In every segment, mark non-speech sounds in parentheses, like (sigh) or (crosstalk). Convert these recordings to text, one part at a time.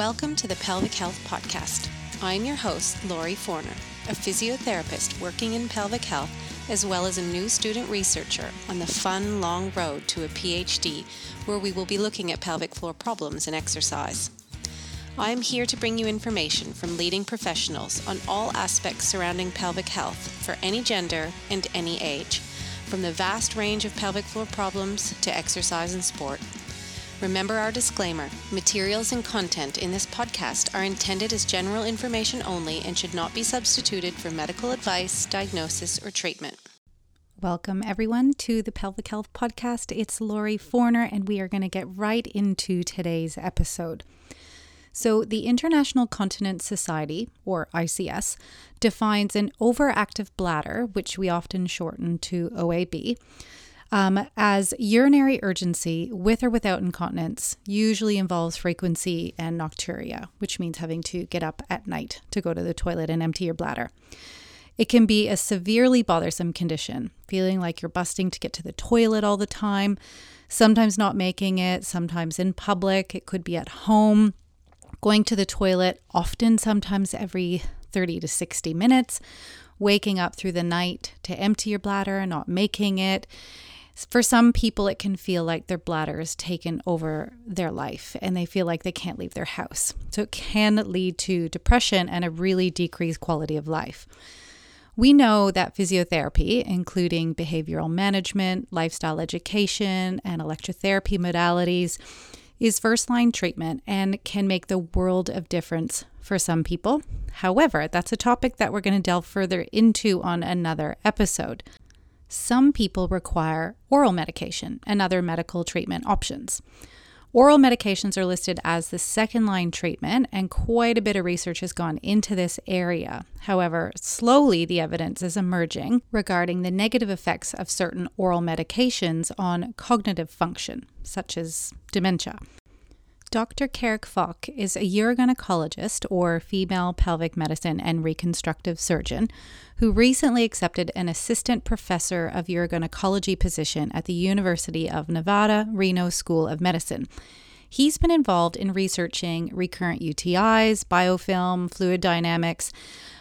Welcome to the Pelvic Health Podcast. I'm your host, Lori Forner, a physiotherapist working in pelvic health, as well as a new student researcher on the fun, long road to a PhD, where we will be looking at pelvic floor problems and exercise. I am here to bring you information from leading professionals on all aspects surrounding pelvic health for any gender and any age, from the vast range of pelvic floor problems to exercise and sport. Remember our disclaimer materials and content in this podcast are intended as general information only and should not be substituted for medical advice, diagnosis, or treatment. Welcome, everyone, to the Pelvic Health Podcast. It's Lori Forner, and we are going to get right into today's episode. So, the International Continence Society, or ICS, defines an overactive bladder, which we often shorten to OAB, um, as urinary urgency with or without incontinence usually involves frequency and nocturia, which means having to get up at night to go to the toilet and empty your bladder. It can be a severely bothersome condition, feeling like you're busting to get to the toilet all the time, sometimes not making it, sometimes in public, it could be at home, going to the toilet often, sometimes every 30 to 60 minutes, waking up through the night to empty your bladder and not making it. For some people, it can feel like their bladder has taken over their life and they feel like they can't leave their house. So it can lead to depression and a really decreased quality of life. We know that physiotherapy, including behavioral management, lifestyle education, and electrotherapy modalities, is first line treatment and can make the world of difference for some people. However, that's a topic that we're going to delve further into on another episode some people require oral medication and other medical treatment options. Oral medications are listed as the second line treatment, and quite a bit of research has gone into this area. However, slowly the evidence is emerging regarding the negative effects of certain oral medications on cognitive function, such as dementia. Dr. Kerac Falk is a urogynecologist or female pelvic medicine and reconstructive surgeon who recently accepted an assistant professor of urogynecology position at the University of Nevada, Reno School of Medicine. He's been involved in researching recurrent UTIs, biofilm, fluid dynamics,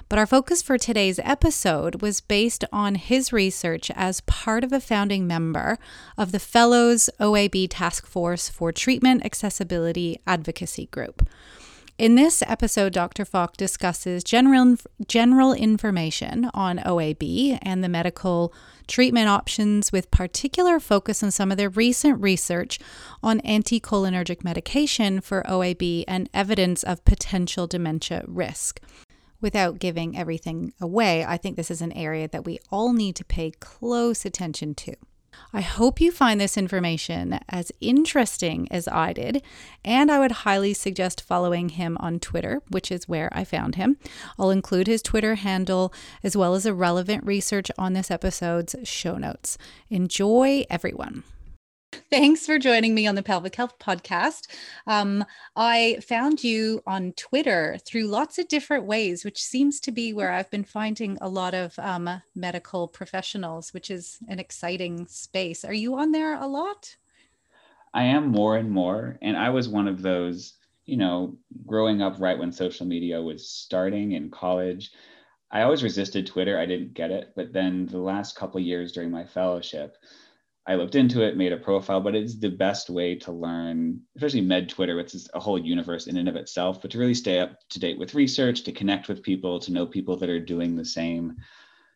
but our focus for today's episode was based on his research as part of a founding member of the Fellows OAB Task Force for Treatment Accessibility Advocacy Group. In this episode, Dr. Falk discusses general, general information on OAB and the medical treatment options, with particular focus on some of their recent research on anticholinergic medication for OAB and evidence of potential dementia risk without giving everything away, I think this is an area that we all need to pay close attention to. I hope you find this information as interesting as I did, and I would highly suggest following him on Twitter, which is where I found him. I'll include his Twitter handle as well as a relevant research on this episode's show notes. Enjoy, everyone. Thanks for joining me on the Pelvic Health Podcast. Um, I found you on Twitter through lots of different ways, which seems to be where I've been finding a lot of um, medical professionals, which is an exciting space. Are you on there a lot? I am more and more. And I was one of those, you know, growing up right when social media was starting in college. I always resisted Twitter. I didn't get it. But then the last couple years during my fellowship, I looked into it, made a profile, but it's the best way to learn, especially med Twitter, which is a whole universe in and of itself, but to really stay up to date with research, to connect with people, to know people that are doing the same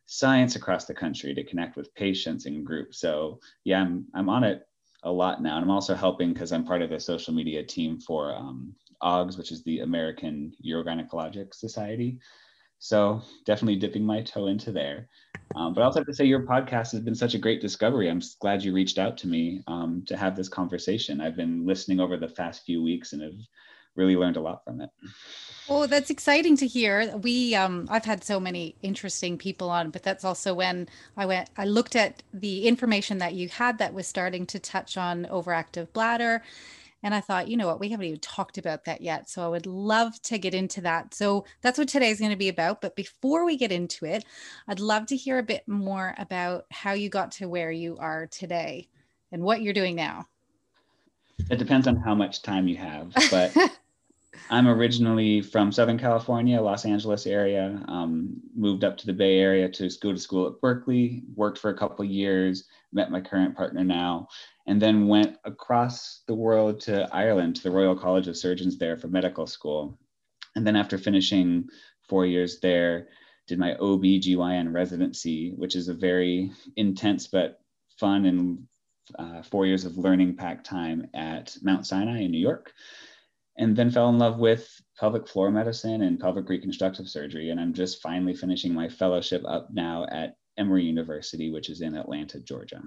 science across the country, to connect with patients and groups. So yeah, I'm, I'm on it a lot now. And I'm also helping because I'm part of the social media team for um, AUGS, which is the American Urogynecologic Society. So definitely dipping my toe into there. Um, but I also have to say, your podcast has been such a great discovery. I'm glad you reached out to me um, to have this conversation. I've been listening over the past few weeks and have really learned a lot from it. Oh, that's exciting to hear. We, um, I've had so many interesting people on, but that's also when I went, I looked at the information that you had that was starting to touch on overactive bladder and I thought, you know what, we haven't even talked about that yet. So I would love to get into that. So that's what today's going to be about. But before we get into it, I'd love to hear a bit more about how you got to where you are today and what you're doing now. It depends on how much time you have, (laughs) but I'm originally from Southern California, Los Angeles area. Um, moved up to the Bay Area to go to school at Berkeley. Worked for a couple years. Met my current partner now, and then went across the world to Ireland to the Royal College of Surgeons there for medical school. And then after finishing four years there, did my OB/GYN residency, which is a very intense but fun and uh, four years of learning packed time at Mount Sinai in New York and then fell in love with pelvic floor medicine and pelvic reconstructive surgery. And I'm just finally finishing my fellowship up now at Emory University, which is in Atlanta, Georgia.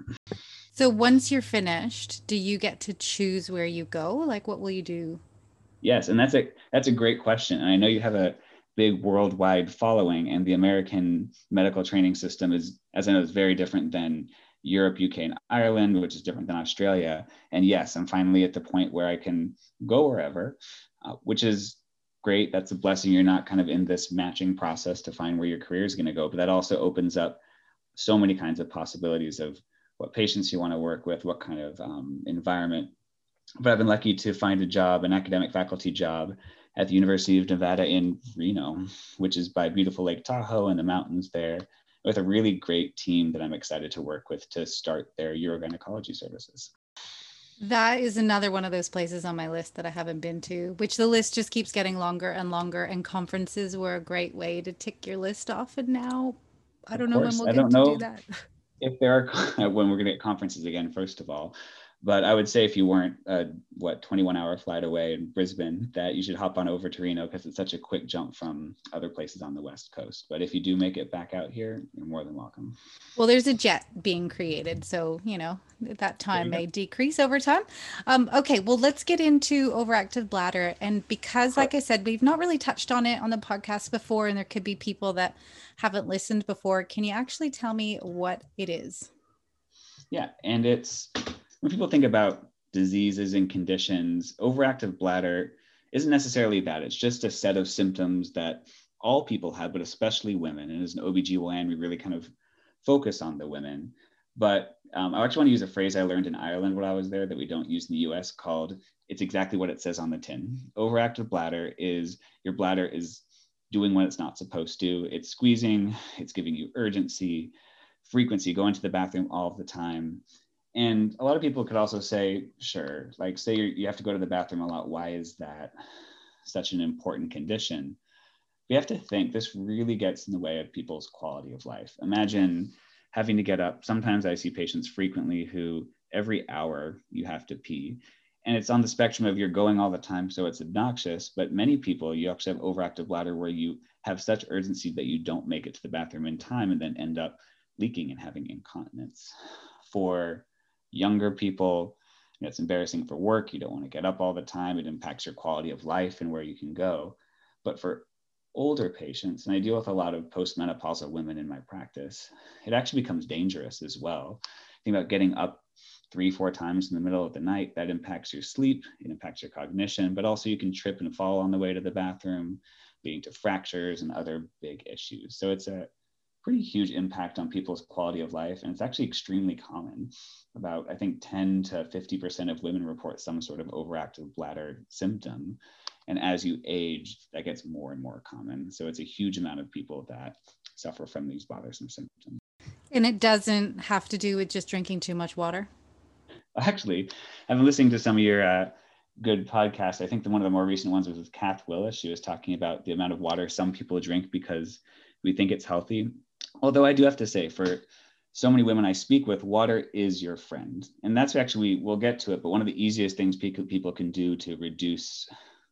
So once you're finished, do you get to choose where you go? Like what will you do? Yes, and that's a that's a great question. And I know you have a big worldwide following and the American medical training system is as I know is very different than Europe, UK, and Ireland, which is different than Australia. And yes, I'm finally at the point where I can go wherever, uh, which is great. That's a blessing. You're not kind of in this matching process to find where your career is going to go, but that also opens up so many kinds of possibilities of what patients you want to work with, what kind of um, environment. But I've been lucky to find a job, an academic faculty job at the University of Nevada in Reno, which is by beautiful Lake Tahoe and the mountains there with a really great team that I'm excited to work with to start their urogynecology services. That is another one of those places on my list that I haven't been to, which the list just keeps getting longer and longer. And conferences were a great way to tick your list off. And now I don't know when we'll get to do that. (laughs) If there are (laughs) when we're going to get conferences again, first of all, but I would say if you weren't what 21 hour flight away in Brisbane, that you should hop on over to Reno because it's such a quick jump from other places on the west coast. But if you do make it back out here, you're more than welcome. Well, there's a jet being created, so you know that time may decrease over time. Um, okay, well let's get into overactive bladder, and because, like I said, we've not really touched on it on the podcast before, and there could be people that haven't listened before. Can you actually tell me what it is? Yeah, and it's when people think about diseases and conditions, overactive bladder isn't necessarily that. It's just a set of symptoms that all people have, but especially women. And as an OBGYN, we really kind of focus on the women. But um, I actually want to use a phrase I learned in Ireland when I was there that we don't use in the US called it's exactly what it says on the tin. Overactive bladder is your bladder is doing what it's not supposed to. It's squeezing, it's giving you urgency, frequency, going to the bathroom all the time. And a lot of people could also say, sure, like say you have to go to the bathroom a lot. Why is that such an important condition? We have to think this really gets in the way of people's quality of life. Imagine having to get up. Sometimes I see patients frequently who every hour you have to pee. And it's on the spectrum of you're going all the time, so it's obnoxious. But many people, you actually have overactive bladder where you have such urgency that you don't make it to the bathroom in time and then end up leaking and having incontinence. For younger people you know, it's embarrassing for work you don't want to get up all the time it impacts your quality of life and where you can go but for older patients and i deal with a lot of postmenopausal women in my practice it actually becomes dangerous as well think about getting up three four times in the middle of the night that impacts your sleep it impacts your cognition but also you can trip and fall on the way to the bathroom leading to fractures and other big issues so it's a pretty huge impact on people's quality of life. And it's actually extremely common. About, I think, 10 to 50% of women report some sort of overactive bladder symptom. And as you age, that gets more and more common. So it's a huge amount of people that suffer from these bothersome symptoms. And it doesn't have to do with just drinking too much water? Actually, I've been listening to some of your uh, good podcasts. I think the one of the more recent ones was with Kath Willis. She was talking about the amount of water some people drink because we think it's healthy. Although I do have to say, for so many women I speak with, water is your friend. And that's actually, we'll get to it, but one of the easiest things people can do to reduce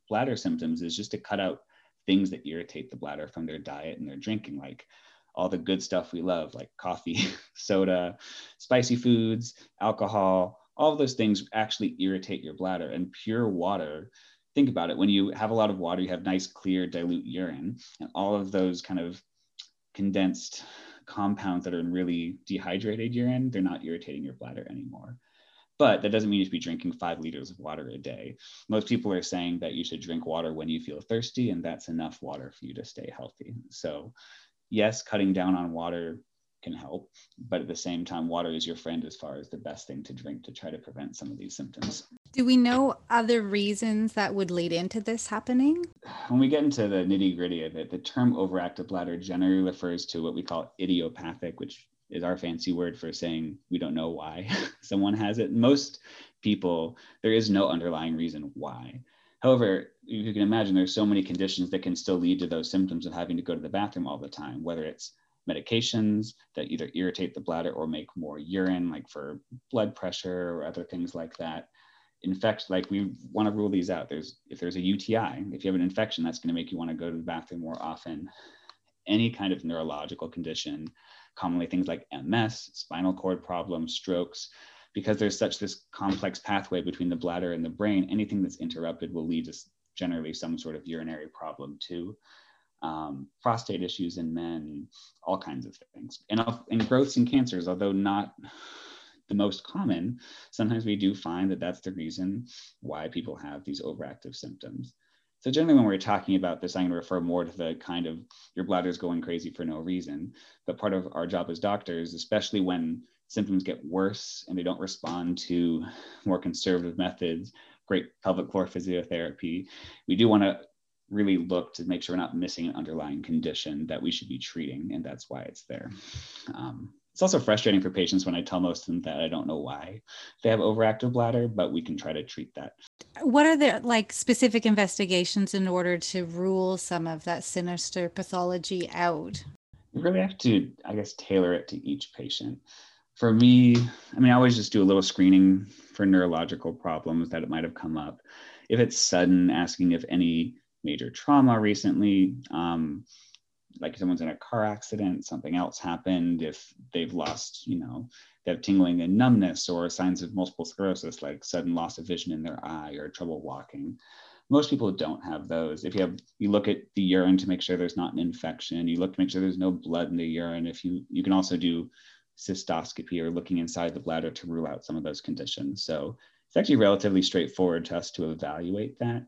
bladder symptoms is just to cut out things that irritate the bladder from their diet and their drinking, like all the good stuff we love, like coffee, (laughs) soda, spicy foods, alcohol, all those things actually irritate your bladder. And pure water, think about it when you have a lot of water, you have nice, clear, dilute urine, and all of those kind of condensed compounds that are in really dehydrated urine, they're not irritating your bladder anymore. But that doesn't mean you should be drinking five liters of water a day. Most people are saying that you should drink water when you feel thirsty, and that's enough water for you to stay healthy. So, yes, cutting down on water can help, but at the same time, water is your friend as far as the best thing to drink to try to prevent some of these symptoms. Do we know other reasons that would lead into this happening? When we get into the nitty gritty of it, the term overactive bladder generally refers to what we call idiopathic, which is our fancy word for saying we don't know why (laughs) someone has it. Most people, there is no underlying reason why. However, you can imagine there's so many conditions that can still lead to those symptoms of having to go to the bathroom all the time, whether it's medications that either irritate the bladder or make more urine, like for blood pressure or other things like that infect like we want to rule these out there's if there's a uti if you have an infection that's going to make you want to go to the bathroom more often any kind of neurological condition commonly things like ms spinal cord problems strokes because there's such this complex pathway between the bladder and the brain anything that's interrupted will lead to generally some sort of urinary problem too um, prostate issues in men all kinds of things and, and growths and cancers although not the most common, sometimes we do find that that's the reason why people have these overactive symptoms. So generally when we're talking about this, I'm going to refer more to the kind of your bladder's going crazy for no reason. But part of our job as doctors, especially when symptoms get worse and they don't respond to more conservative methods, great pelvic floor physiotherapy, we do want to really look to make sure we're not missing an underlying condition that we should be treating, and that's why it's there. Um, it's also frustrating for patients when I tell most of them that I don't know why they have overactive bladder, but we can try to treat that. What are the like specific investigations in order to rule some of that sinister pathology out? You really have to, I guess, tailor it to each patient. For me, I mean, I always just do a little screening for neurological problems that it might have come up. If it's sudden, asking if any major trauma recently, um, like someone's in a car accident, something else happened, if they've lost, you know, they have tingling and numbness or signs of multiple sclerosis, like sudden loss of vision in their eye or trouble walking. Most people don't have those. If you have, you look at the urine to make sure there's not an infection. You look to make sure there's no blood in the urine. If you, you can also do cystoscopy or looking inside the bladder to rule out some of those conditions. So it's actually relatively straightforward to us to evaluate that.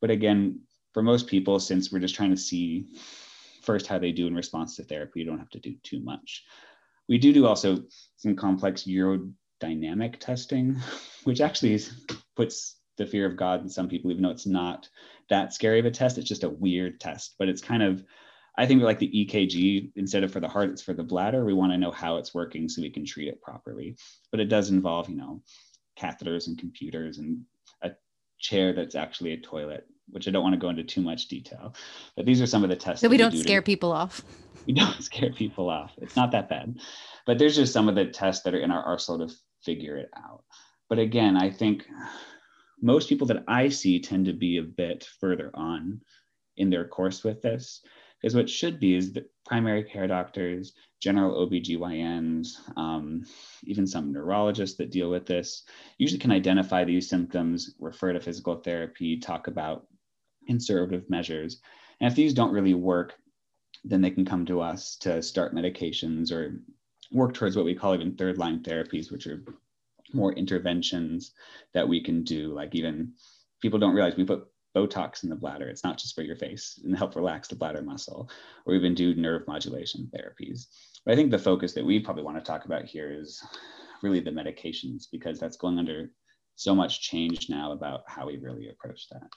But again, for most people, since we're just trying to see first how they do in response to therapy. You don't have to do too much. We do do also some complex urodynamic testing, (laughs) which actually puts the fear of God in some people, even though it's not that scary of a test. It's just a weird test, but it's kind of, I think like the EKG, instead of for the heart, it's for the bladder. We want to know how it's working so we can treat it properly. But it does involve, you know, catheters and computers and chair that's actually a toilet which I don't want to go into too much detail. But these are some of the tests. So we don't do scare to, people off. (laughs) We don't scare people off. It's not that bad. But there's just some of the tests that are in our arsenal to figure it out. But again, I think most people that I see tend to be a bit further on in their course with this. Because what should be is that primary care doctors, general OBGYNs, um, even some neurologists that deal with this, usually can identify these symptoms, refer to physical therapy, talk about conservative measures. And if these don't really work, then they can come to us to start medications or work towards what we call even third line therapies, which are more interventions that we can do. Like even people don't realize we put Botox in the bladder. It's not just for your face and help relax the bladder muscle, or even do nerve modulation therapies. But I think the focus that we probably want to talk about here is really the medications because that's going under so much change now about how we really approach that.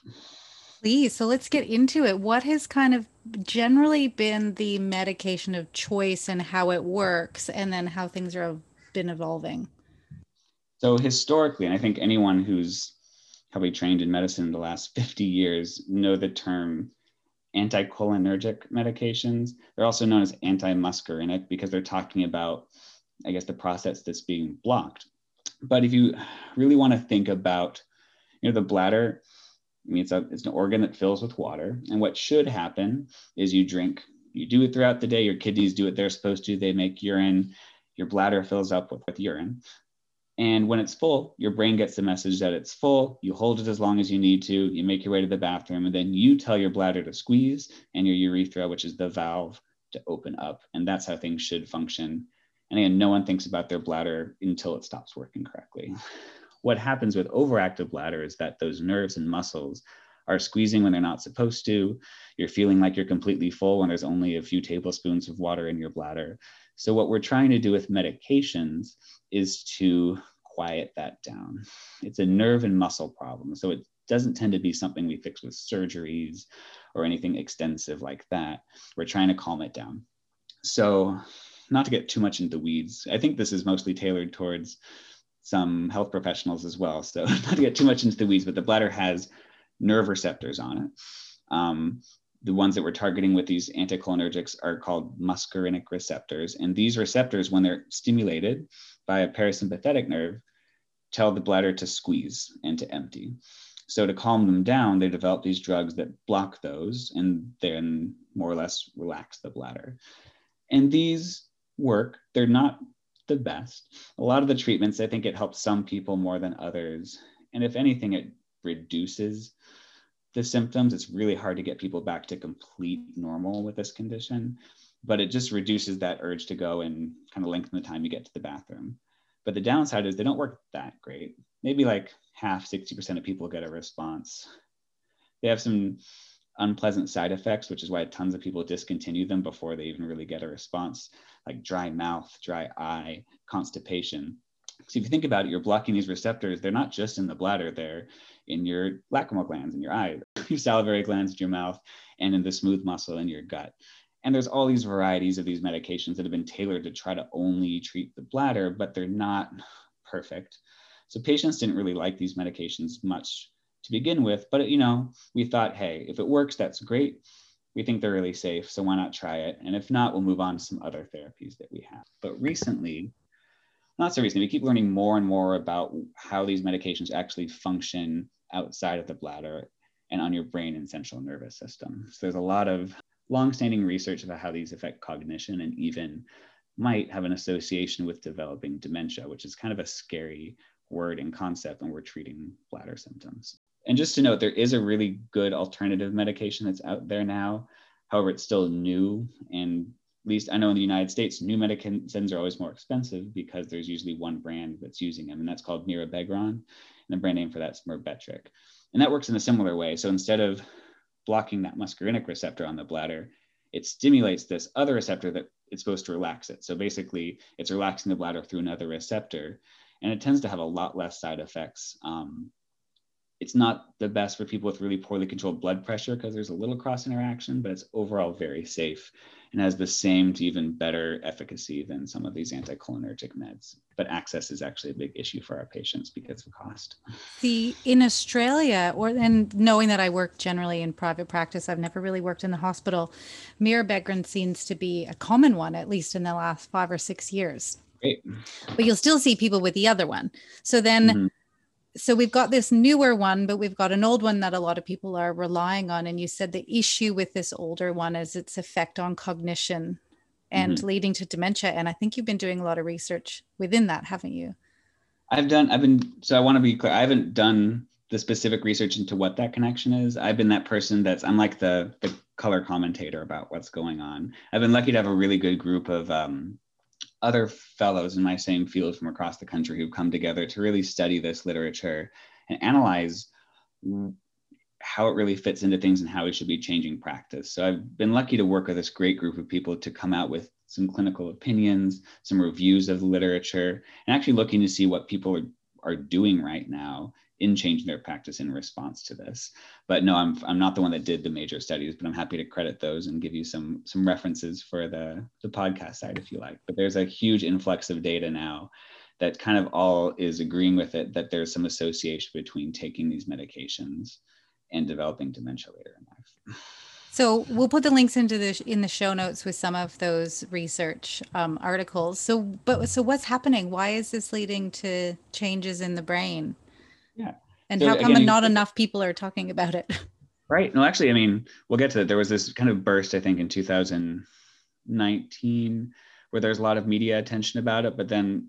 Please. So let's get into it. What has kind of generally been the medication of choice and how it works, and then how things are been evolving? So historically, and I think anyone who's probably trained in medicine in the last (laughs) 50 years know the term anticholinergic medications. They're also known as anti-muscarinic because they're talking about, I guess, the process that's being blocked. But if you really want to think about, you know, the bladder I mean, it's, a, it's an organ that fills with water. And what should happen is you drink, you do it throughout the day, your kidneys do what they're supposed to, they make urine, your bladder fills up with, with urine. And when it's full, your brain gets the message that it's full. You hold it as long as you need to. You make your way to the bathroom, and then you tell your bladder to squeeze and your urethra, which is the valve, to open up. And that's how things should function. And again, no one thinks about their bladder until it stops working correctly (laughs) what happens with overactive bladder is that those nerves and muscles are squeezing when they're not supposed to. You're feeling like you're completely full when there's only a few tablespoons of water in your bladder. So, what we're trying to do with medications is to quiet that down. It's a nerve and muscle problem. So it doesn't tend to be something we fix with surgeries or anything extensive like that. We're trying to calm it down. So, not to get too much into the weeds, I think this is mostly tailored towards some health professionals as well. So, (laughs) not to get too much into the weeds, but the bladder has nerve receptors on it. Um, the ones that we're targeting with these anticholinergics are called muscarinic receptors. And these receptors, when they're stimulated by a parasympathetic nerve, tell the bladder to squeeze and to empty. So to calm them down, they develop these drugs that block those and then more or less relax the bladder. And these work. They're not the best. A lot of the treatments, I think it helps some people more than others. And if anything, it reduces the symptoms. It's really hard to get people back to complete normal with this condition, but it just reduces that urge to go and kind of lengthen the time you get to the bathroom. But the downside is they don't work that great. Maybe like half, 60% of people get a response. They have some unpleasant side effects, which is why tons of people discontinue them before they even really get a response, like dry mouth, dry eye, constipation. So if you think about it, you're blocking these receptors. They're not just in the bladder, they're in your lacrimal glands in your eye, your salivary glands in your mouth, and in the smooth muscle in your gut. And there's all these varieties of these medications that have been tailored to try to only treat the bladder, but they're not perfect. So patients didn't really like these medications much to begin with, but you know, we thought, hey, if it works, that's great. We think they're really safe, so why not try it? And if not, we'll move on to some other therapies that we have. But recently, not so recently, we keep learning more and more about how these medications actually function outside of the bladder and on your brain and central nervous system. So there's a lot of longstanding research about how these affect cognition and even might have an association with developing dementia, which is kind of a scary word and concept when we're treating bladder symptoms. And just to note, there is a really good alternative medication that's out there now. However, it's still new. And at least I know in the United States, new medications are always more expensive because there's usually one brand that's using them, and that's called mirabegron. And the brand name for that's Myrbetriq. And that works in a similar way. So instead of blocking that muscarinic receptor on the bladder, it stimulates this other receptor that it's supposed to relax it. So basically, it's relaxing the bladder through another receptor, and it tends to have a lot less side effects. Um, it's not the best for people with really poorly controlled blood pressure because there's a little cross interaction, but it's overall very safe and has the same to even better efficacy than some of these anticholinergic meds. But access is actually a big issue for our patients because of cost. The in Australia, or and knowing that I work generally in private practice, I've never really worked in the hospital. Mirabegron seems to be a common one, at least in the last five or six years. Great. But you'll still see people with the other one. So then. Mm-hmm so we've got this newer one, but we've got an old one that a lot of people are relying on. And you said the issue with this older one is its effect on cognition and mm-hmm. leading to dementia. And I think you've been doing a lot of research within that, haven't you? I've done, I've been, so I want to be clear, I haven't done the specific research into what that connection is. I've been that person that's, I'm like the, the color commentator about what's going on. I've been lucky to have a really good group of um, other fellows in my same field from across the country who've come together to really study this literature and analyze how it really fits into things and how we should be changing practice. So I've been lucky to work with this great group of people to come out with some clinical opinions, some reviews of the literature, and actually looking to see what people are, are doing right now in changing their practice in response to this. But no, I'm I'm not the one that did the major studies, but I'm happy to credit those and give you some some references for the the podcast side if you like. But there's a huge influx of data now that kind of all is agreeing with it that there's some association between taking these medications and developing dementia later in life. So we'll put the links into the in the show notes with some of those research um, articles. So, but so what's happening? Why is this leading to changes in the brain? Yeah. And so how come again, not enough people are talking about it? (laughs) Right. No, actually, I mean, we'll get to that. There was this kind of burst, I think, in 2019 where there's a lot of media attention about it, but then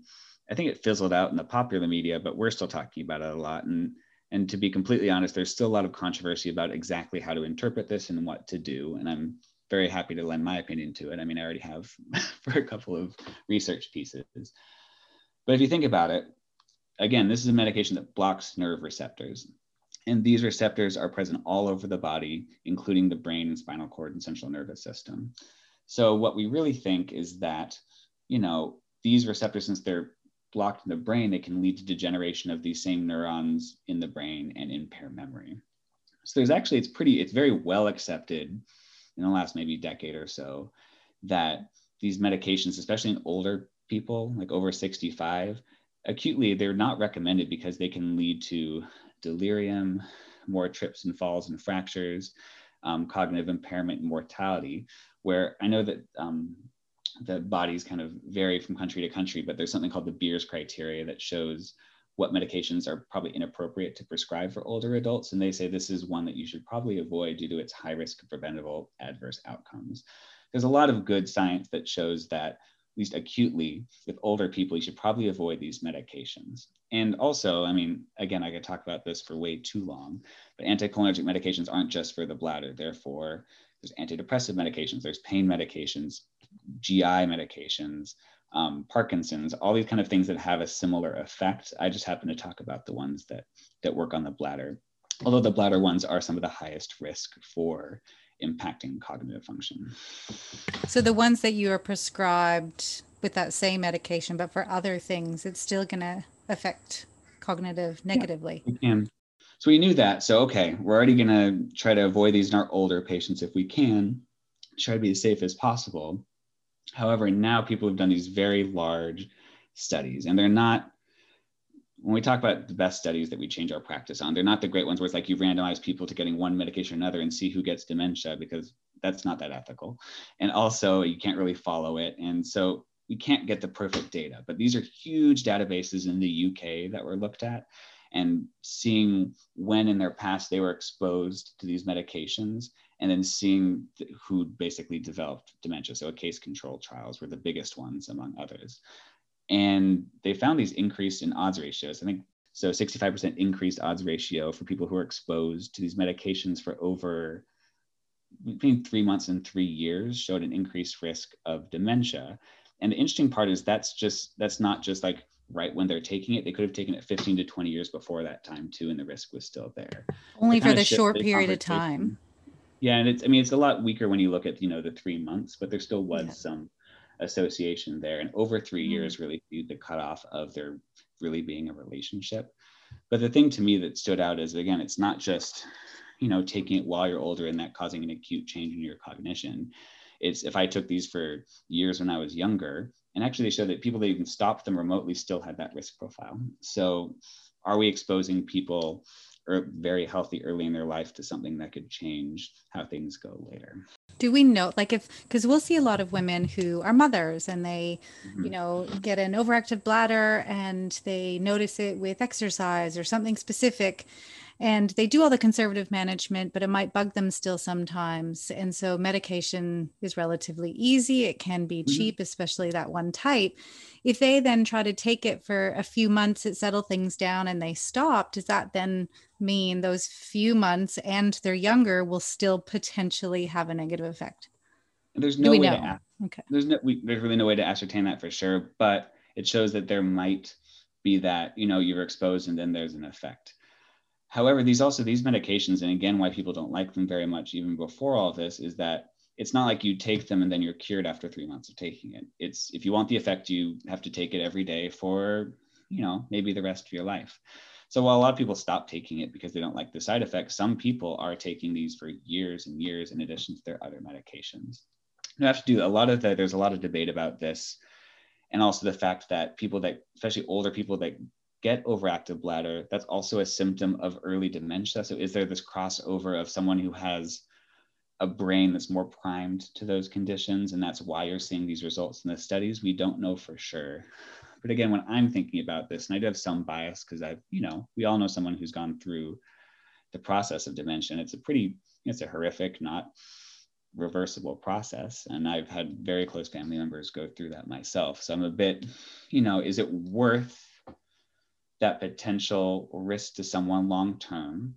I think it fizzled out in the popular media, but we're still talking about it a lot. And and to be completely honest, there's still a lot of controversy about exactly how to interpret this and what to do. And I'm very happy to lend my opinion to it. I mean, I already have (laughs) for a couple of research pieces. But if you think about it, again, this is a medication that blocks nerve receptors. And these receptors are present all over the body, including the brain and spinal cord and central nervous system. So what we really think is that, you know, these receptors, since they're blocked in the brain, they can lead to degeneration of these same neurons in the brain and impair memory. So there's actually, it's pretty, it's very well accepted in the last maybe decade or so that these medications, especially in older people, like over 65, acutely, they're not recommended because they can lead to delirium, more trips and falls and fractures, um, cognitive impairment, and mortality. Where I know that um, the bodies kind of vary from country to country, but there's something called the Beers criteria that shows what medications are probably inappropriate to prescribe for older adults. And they say this is one that you should probably avoid due to its high risk of preventable adverse outcomes. There's a lot of good science that shows that, at least acutely, with older people, you should probably avoid these medications. And also, I mean, again, I could talk about this for way too long, but anticholinergic medications aren't just for the bladder. Therefore, there's antidepressive medications, there's pain medications, GI medications, um, Parkinson's, all these kind of things that have a similar effect. I just happen to talk about the ones that that work on the bladder, although the bladder ones are some of the highest risk for impacting cognitive function. So the ones that you are prescribed with that same medication, but for other things, it's still going to affect cognitive negatively. Yeah, we can. So we knew that. So okay, we're already going to try to avoid these in our older patients if we can. Try to be as safe as possible. However, now people have done these very large studies, and they're not. When we talk about the best studies that we change our practice on, they're not the great ones where it's like you randomize people to getting one medication or another and see who gets dementia because that's not that ethical. And also, you can't really follow it. And so we can't get the perfect data, but these are huge databases in the UK that were looked at and seeing when in their past they were exposed to these medications and then seeing who basically developed dementia. So, case control trials were the biggest ones among others. And they found these increased in odds ratios. I think so 65% increased odds ratio for people who are exposed to these medications for over between three months and three years showed an increased risk of dementia. And the interesting part is that's just that's not just like right when they're taking it. They could have taken it 15 to 20 years before that time too, and the risk was still there. Only for the short period of time. Yeah, and it's I mean it's a lot weaker when you look at you know the three months, but there still was yeah. some association there, and over 3 mm-hmm. years really the cutoff of there really being a relationship. But the thing to me that stood out is again, it's not just you know taking it while you're older and that causing an acute change in your cognition. It's if I took these for years when I was younger, and actually they showed that people that even stopped them remotely still had that risk profile. So are we exposing people or very healthy early in their life to something that could change how things go later do we know like if because we'll see a lot of women who are mothers and they mm-hmm. you know get an overactive bladder and they notice it with exercise or something specific and they do all the conservative management but it might bug them still sometimes. And so medication is relatively easy. It can be mm-hmm. cheap especially that one type. If they then try to take it for a few months it settle things down and they stop does that then mean those few months and they're younger will still potentially have a negative effect? There's no way know? to okay. there's no we, there's really no way to ascertain that for sure but it shows that there might be that you know you're exposed and then there's an effect However, these also these medications, and again, why people don't like them very much even before all this, is that it's not like you take them and then you're cured after three months of taking it. It's if you want the effect, you have to take it every day for you know maybe the rest of your life. So while a lot of people stop taking it because they don't like the side effects, some people are taking these for years and years in addition to their other medications. You have to do a lot of that. There's a lot of debate about this, and also the fact that people that, especially older people that get overactive bladder, that's also a symptom of early dementia. So, is there this crossover of someone who has a brain that's more primed to those conditions? And that's why you're seeing these results in the studies? We don't know for sure. But again, when I'm thinking about this, and I do have some bias because I've, you know, we all know someone who's gone through the process of dementia. It's a pretty, it's a horrific, not reversible process. And I've had very close family members go through that myself. So I'm a bit, you know, is it worth that potential risk to someone long term.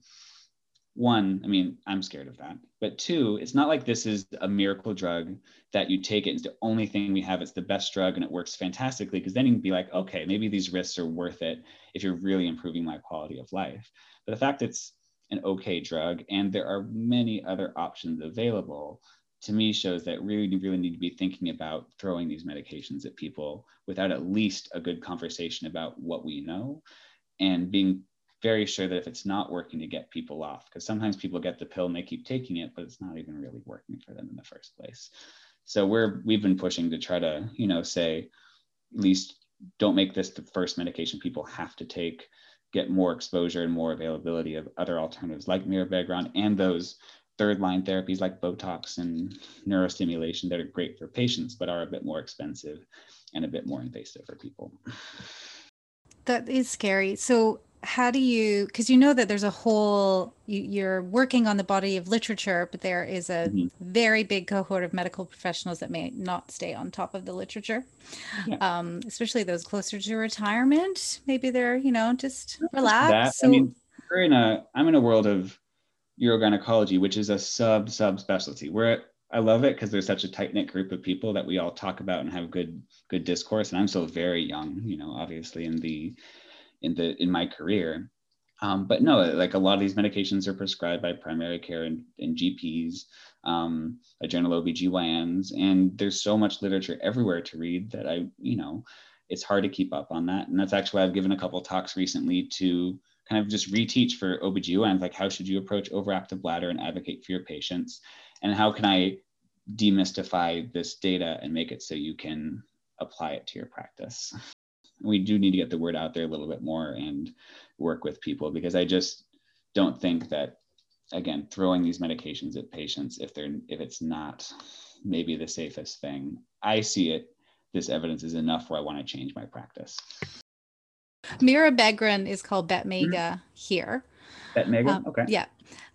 One i mean i'm scared of that. But two it's not like this is a miracle drug that you take it it's the only thing we have. It's the best drug and it works fantastically because then you can be like okay maybe these risks are worth it if you're really improving my quality of life. But the fact it's an okay drug and there are many other options available to me shows that really really need to be thinking about throwing these medications at people without at least a good conversation about what we know and being very sure that if it's not working to get people off. Because sometimes people get the pill and they keep taking it but it's not even really working for them in the first place. So we're we've been pushing to try to you know say at least don't make this the first medication people have to take. Get more exposure and more availability of other alternatives like mirabegron and those third line therapies like Botox and neurostimulation that are great for patients, but are a bit more expensive and a bit more invasive for people. That is scary. So, how do you, because you know that there's a whole, you, are working on the body of literature, but there is a mm-hmm. very big cohort of medical professionals that may not stay on top of the literature, yeah. um, especially those closer to retirement. Maybe they're, you know, just relax. So, I mean, we're in a, I'm in a world of urogynecology, which is a sub sub specialty. Where I love it because there's such a tight knit group of people that we all talk about and have good good discourse. And I'm still very young, you know, obviously in the in the in my career. Um, but no, like a lot of these medications are prescribed by primary care and, and GPs, um, by general OBGYNs, and there's so much literature everywhere to read that I, you know, it's hard to keep up on that. And that's actually I've given a couple talks recently to kind of just reteach for OBGYNs, like how should you approach overactive bladder and advocate for your patients? And how can I demystify this data and make it so you can apply it to your practice? We do need to get the word out there a little bit more and work with people because I just don't think that again throwing these medications at patients if they're if it's not maybe the safest thing i see it this evidence is enough where i want to change my practice Mirabegron is called Betmiga mm-hmm. here. Betmiga, um, okay. Yeah.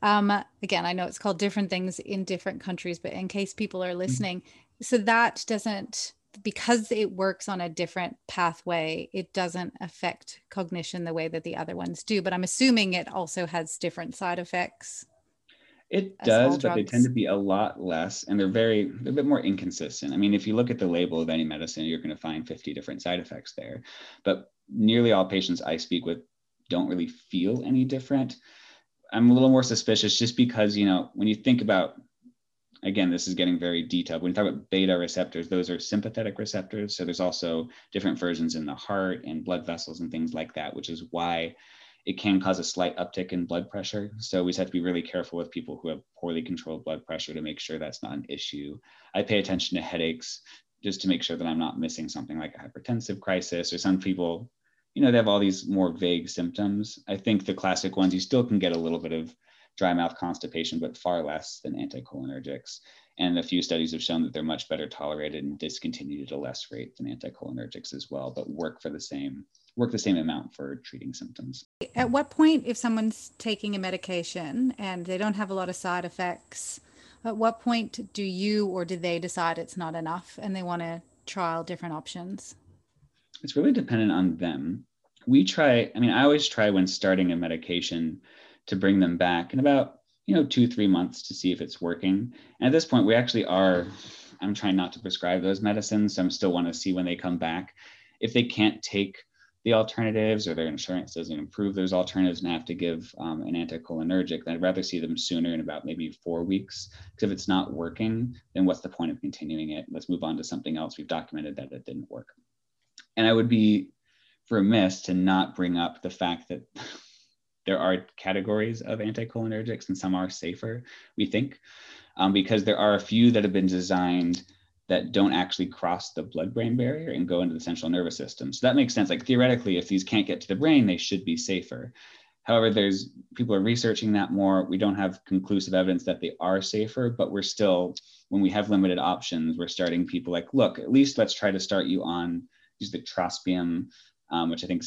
Um, again, I know it's called different things in different countries, but in case people are mm-hmm. listening, mm-hmm. so that doesn't because it works on a different pathway, it doesn't affect cognition the way that the other ones do. But I'm assuming it also has different side effects. It does, but they tend to be a lot less, and they're very they're a bit more inconsistent. I mean, if you look at the label of any medicine, you're going to find 50 different side effects there. But nearly all patients I speak with don't really feel any different. I'm a little more suspicious just because, you know, when you think about, again, this is getting very detailed. When you talk about beta receptors, those are sympathetic receptors. So there's also different versions in the heart and blood vessels and things like that, which is why it can cause a slight uptick in blood pressure. So we just have to be really careful with people who have poorly controlled blood pressure to make sure that's not an issue. I pay attention to headaches just to make sure that I'm not missing something like a hypertensive crisis or some people you know, they have all these more vague symptoms. I think the classic ones, you still can get a little bit of dry mouth constipation, but far less than anticholinergics. And a few studies have shown that they're much better tolerated and discontinued at a less rate than anticholinergics as well, but work for the same work the same amount for treating symptoms. At what point, if someone's taking a medication and they don't have a lot of side effects, at what point do you or do they decide it's not enough and they want to trial different options? It's really dependent on them we try, I mean, I always try when starting a medication to bring them back in about, you know, two, three months to see if it's working. And at this point, we actually are, I'm trying not to prescribe those medicines. So I'm still want to see when they come back. If they can't take the alternatives or their insurance doesn't improve those alternatives and have to give um, an anticholinergic, then I'd rather see them sooner in about maybe four weeks. Because if it's not working, then what's the point of continuing it? Let's move on to something else. We've documented that it didn't work. And I would be remiss to not bring up the fact that there are categories of anticholinergics and some are safer, we think, um, because there are a few that have been designed that don't actually cross the blood brain barrier and go into the central nervous system. So that makes sense. Like theoretically, if these can't get to the brain, they should be safer. However, there's people are researching that more. We don't have conclusive evidence that they are safer, but we're still, when we have limited options, we're starting people like, look, at least let's try to start you on use the trospium um, which I think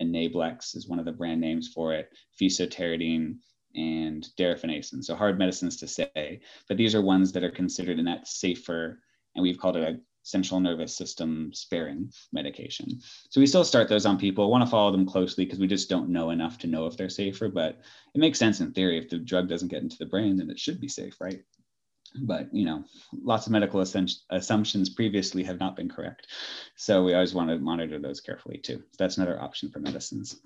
Enablex is one of the brand names for it, fesoterodine, and darifenacin. So hard medicines to say, but these are ones that are considered in that safer, and we've called it a central nervous system sparing medication. So we still start those on people. want to follow them closely because we just don't know enough to know if they're safer, but it makes sense in theory. If the drug doesn't get into the brain, then it should be safe, right? But you know lots of medical assumptions previously have not been correct so we always want to monitor those carefully too that's another option for medicines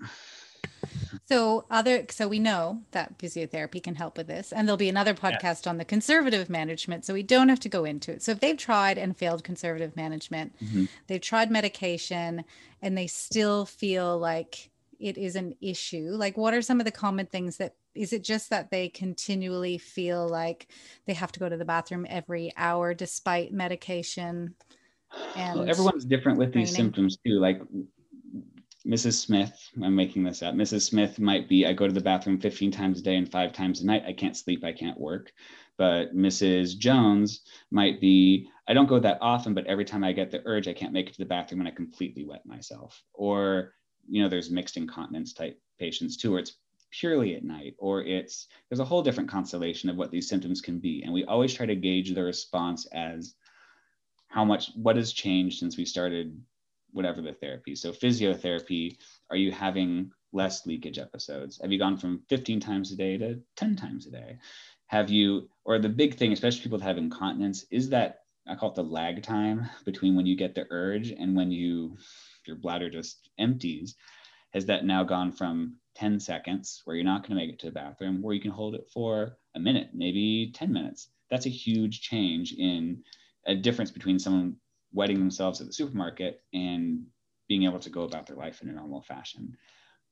So other so we know that physiotherapy can help with this and there'll be another podcast yeah. on the conservative management so we don't have to go into it. So if they've tried and failed conservative management, mm-hmm. they've tried medication and they still feel like it is an issue. Like what are some of the common things that is it just that they continually feel like they have to go to the bathroom every hour despite medication? And well, everyone's different with training. these symptoms too. Like Mrs. Smith, I'm making this up. Mrs. Smith might be I go to the bathroom 15 times a day and five times a night. I can't sleep, I can't work. But Mrs. Jones might be I don't go that often, but every time I get the urge, I can't make it to the bathroom and I completely wet myself. Or, you know, there's mixed incontinence type patients too, where it's purely at night, or it's there's a whole different constellation of what these symptoms can be. And we always try to gauge the response as how much what has changed since we started whatever the therapy. So physiotherapy, are you having less leakage episodes? Have you gone from 15 times a day to 10 times a day? Have you, or the big thing, especially people that have incontinence, is that I call it the lag time between when you get the urge and when you your bladder just empties. Has that now gone from 10 seconds where you're not going to make it to the bathroom, where you can hold it for a minute, maybe 10 minutes? That's a huge change in a difference between someone wetting themselves at the supermarket and being able to go about their life in a normal fashion.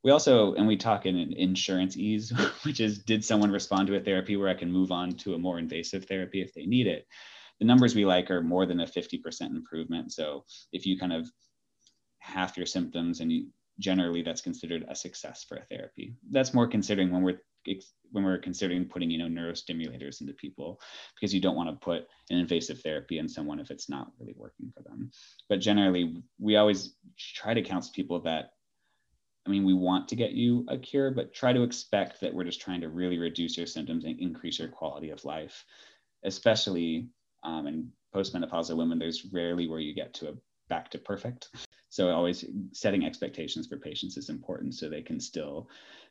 We also, and we talk in insurance ease, (laughs) which is did someone respond to a therapy where I can move on to a more invasive therapy if they need it? The numbers we like are more than a 50% improvement. So if you kind of half your symptoms and you, generally that's considered a success for a therapy. That's more considering when we're when we're considering putting you know neurostimulators into people because you don't want to put an invasive therapy in someone if it's not really working for them but generally we always try to counsel people that i mean we want to get you a cure but try to expect that we're just trying to really reduce your symptoms and increase your quality of life especially um, in postmenopausal women there's rarely where you get to a back to perfect so always setting expectations for patients is important so they can still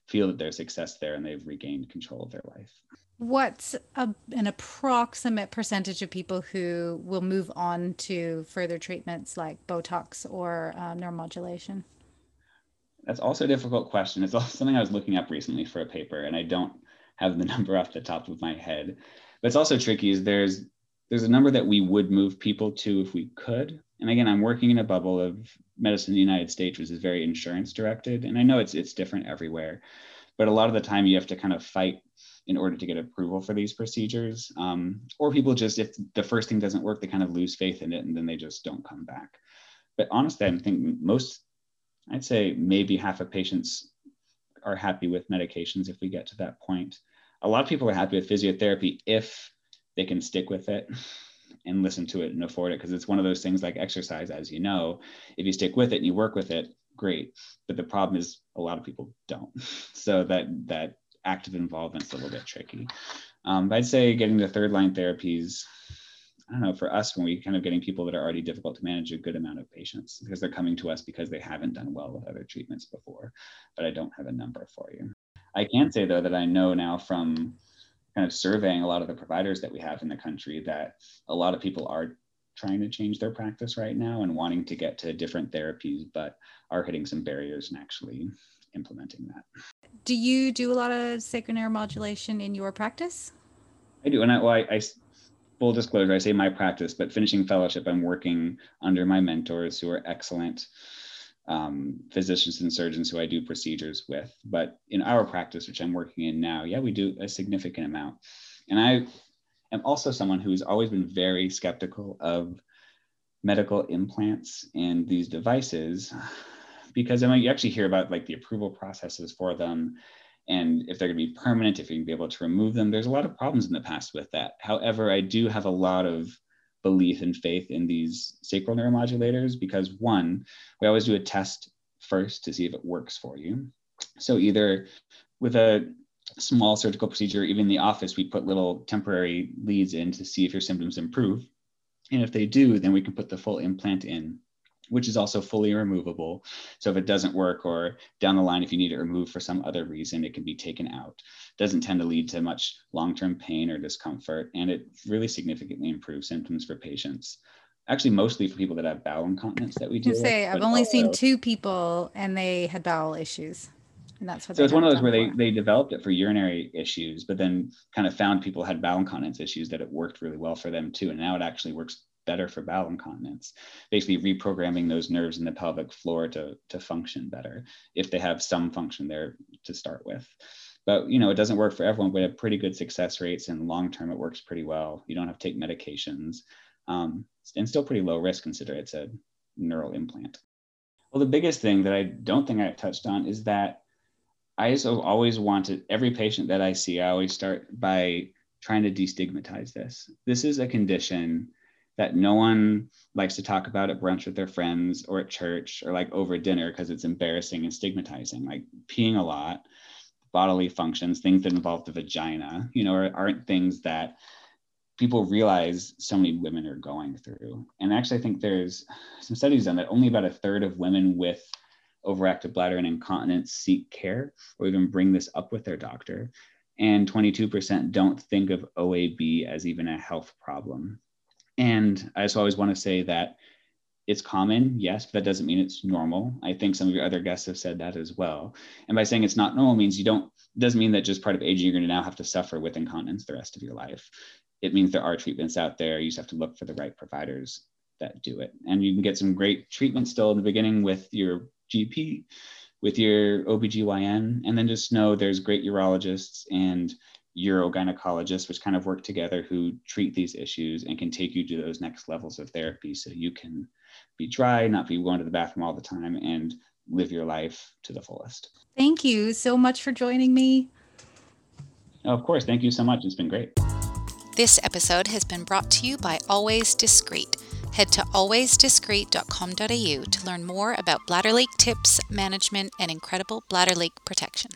feel that there's success there and they've regained control of their life. What's a, an approximate percentage of people who will move on to further treatments like Botox or uh, neuromodulation? That's also a difficult question. It's also something I was looking up recently for a paper, and I don't have the (laughs) number off the top of my head. But it's also tricky. Is there's there's a number that we would move people to if we could, and again, I'm working in a bubble of medicine in the United States, which is very insurance directed. And I know it's it's different everywhere, but a lot of the time you have to kind of fight in order to get approval for these procedures. Um, or people just, if the first thing doesn't work, they kind of lose faith in it and then they just don't come back. But honestly, I think most, I'd say maybe half of patients are happy with medications if we get to that point. A lot of people are happy with physiotherapy if they can stick with it and listen to it and afford it. Because it's one of those things like exercise as you know if you stick with it and you work with it great. But the problem is a lot of people don't. (laughs) So that that active involvement's a little bit tricky. Um, but i'd say getting the third line therapies i don't know for us when we kind of getting people that are already difficult to manage a good amount of patients because they're coming to us because they haven't done well with other treatments before. But i don't have a number for you. I can say though that i know now from kind of surveying a lot of the providers that we have in the country that a lot of people are trying to change their practice right now and wanting to get to different therapies, but are hitting some barriers and actually implementing that. Do you do a lot of sacral neuromodulation in your practice? I do. And I, well, I, I full disclosure, I say my practice, but finishing fellowship, I'm working under my mentors who are excellent um, physicians and surgeons who I do procedures with. But in our practice, which I'm working in now, yeah, we do a significant amount. And I am also someone who's always been very skeptical of medical implants and these devices because I mean, you actually hear about like the approval processes for them and if they're going to be permanent, if you can be able to remove them. There's a lot of problems in the past with that. However, I do have a lot of belief and faith in these sacral neuromodulators because one, we always do a test first to see if it works for you. So either with a small surgical procedure, even in the office, we put little temporary leads in to see if your symptoms improve. And if they do, then we can put the full implant in which is also fully removable. So if it doesn't work or down the line, if you need it removed for some other reason, it can be taken out. Doesn't tend to lead to much long-term pain or discomfort, and it really significantly improves symptoms for patients. Actually, mostly for people that have bowel incontinence that we do. Say, I've only also, seen two people and they had bowel issues. And that's what so it's one of those where they, they developed it for urinary issues, but then kind of found people had bowel incontinence issues that it worked really well for them too. And now it actually works better for bowel incontinence, basically reprogramming those nerves in the pelvic floor to, to function better if they have some function there to start with. But you know, it doesn't work for everyone. We have pretty good success rates, and long term, it works pretty well. You don't have to take medications, um, and still pretty low risk considering it's a neural implant. Well, the biggest thing that I don't think I touched on is that I also always wanted every patient that I see, I always start by trying to destigmatize this. This is a condition that no one likes to talk about at brunch with their friends or at church or like over dinner because it's embarrassing and stigmatizing. Like peeing a lot, bodily functions, things that involve the vagina, you know, aren't things that people realize so many women are going through. And actually, I think there's some studies done that only about a third of women with overactive bladder and incontinence seek care or even bring this up with their doctor. And 22% don't think of OAB as even a health problem. And I just always want to say that it's common, yes, but that doesn't mean it's normal. I think some of your other guests have said that as well. And by saying it's not normal means you don't doesn't mean that just part of aging you're going to now have to suffer with incontinence the rest of your life. It means there are treatments out there. You just have to look for the right providers that do it. And you can get some great treatment still in the beginning with your GP, with your OBGYN, and then just know there's great urologists and urogynecologists, which kind of work together who treat these issues and can take you to those next levels of therapy so you can be dry, not be going to the bathroom all the time, and live your life to the fullest. Thank you so much for joining me. Oh, of course. Thank you so much. It's been great. This episode has been brought to you by Always Discreet. Head to alwaysdiscreet.com.au to learn more about bladder leak tips, management, and incredible bladder leak protection.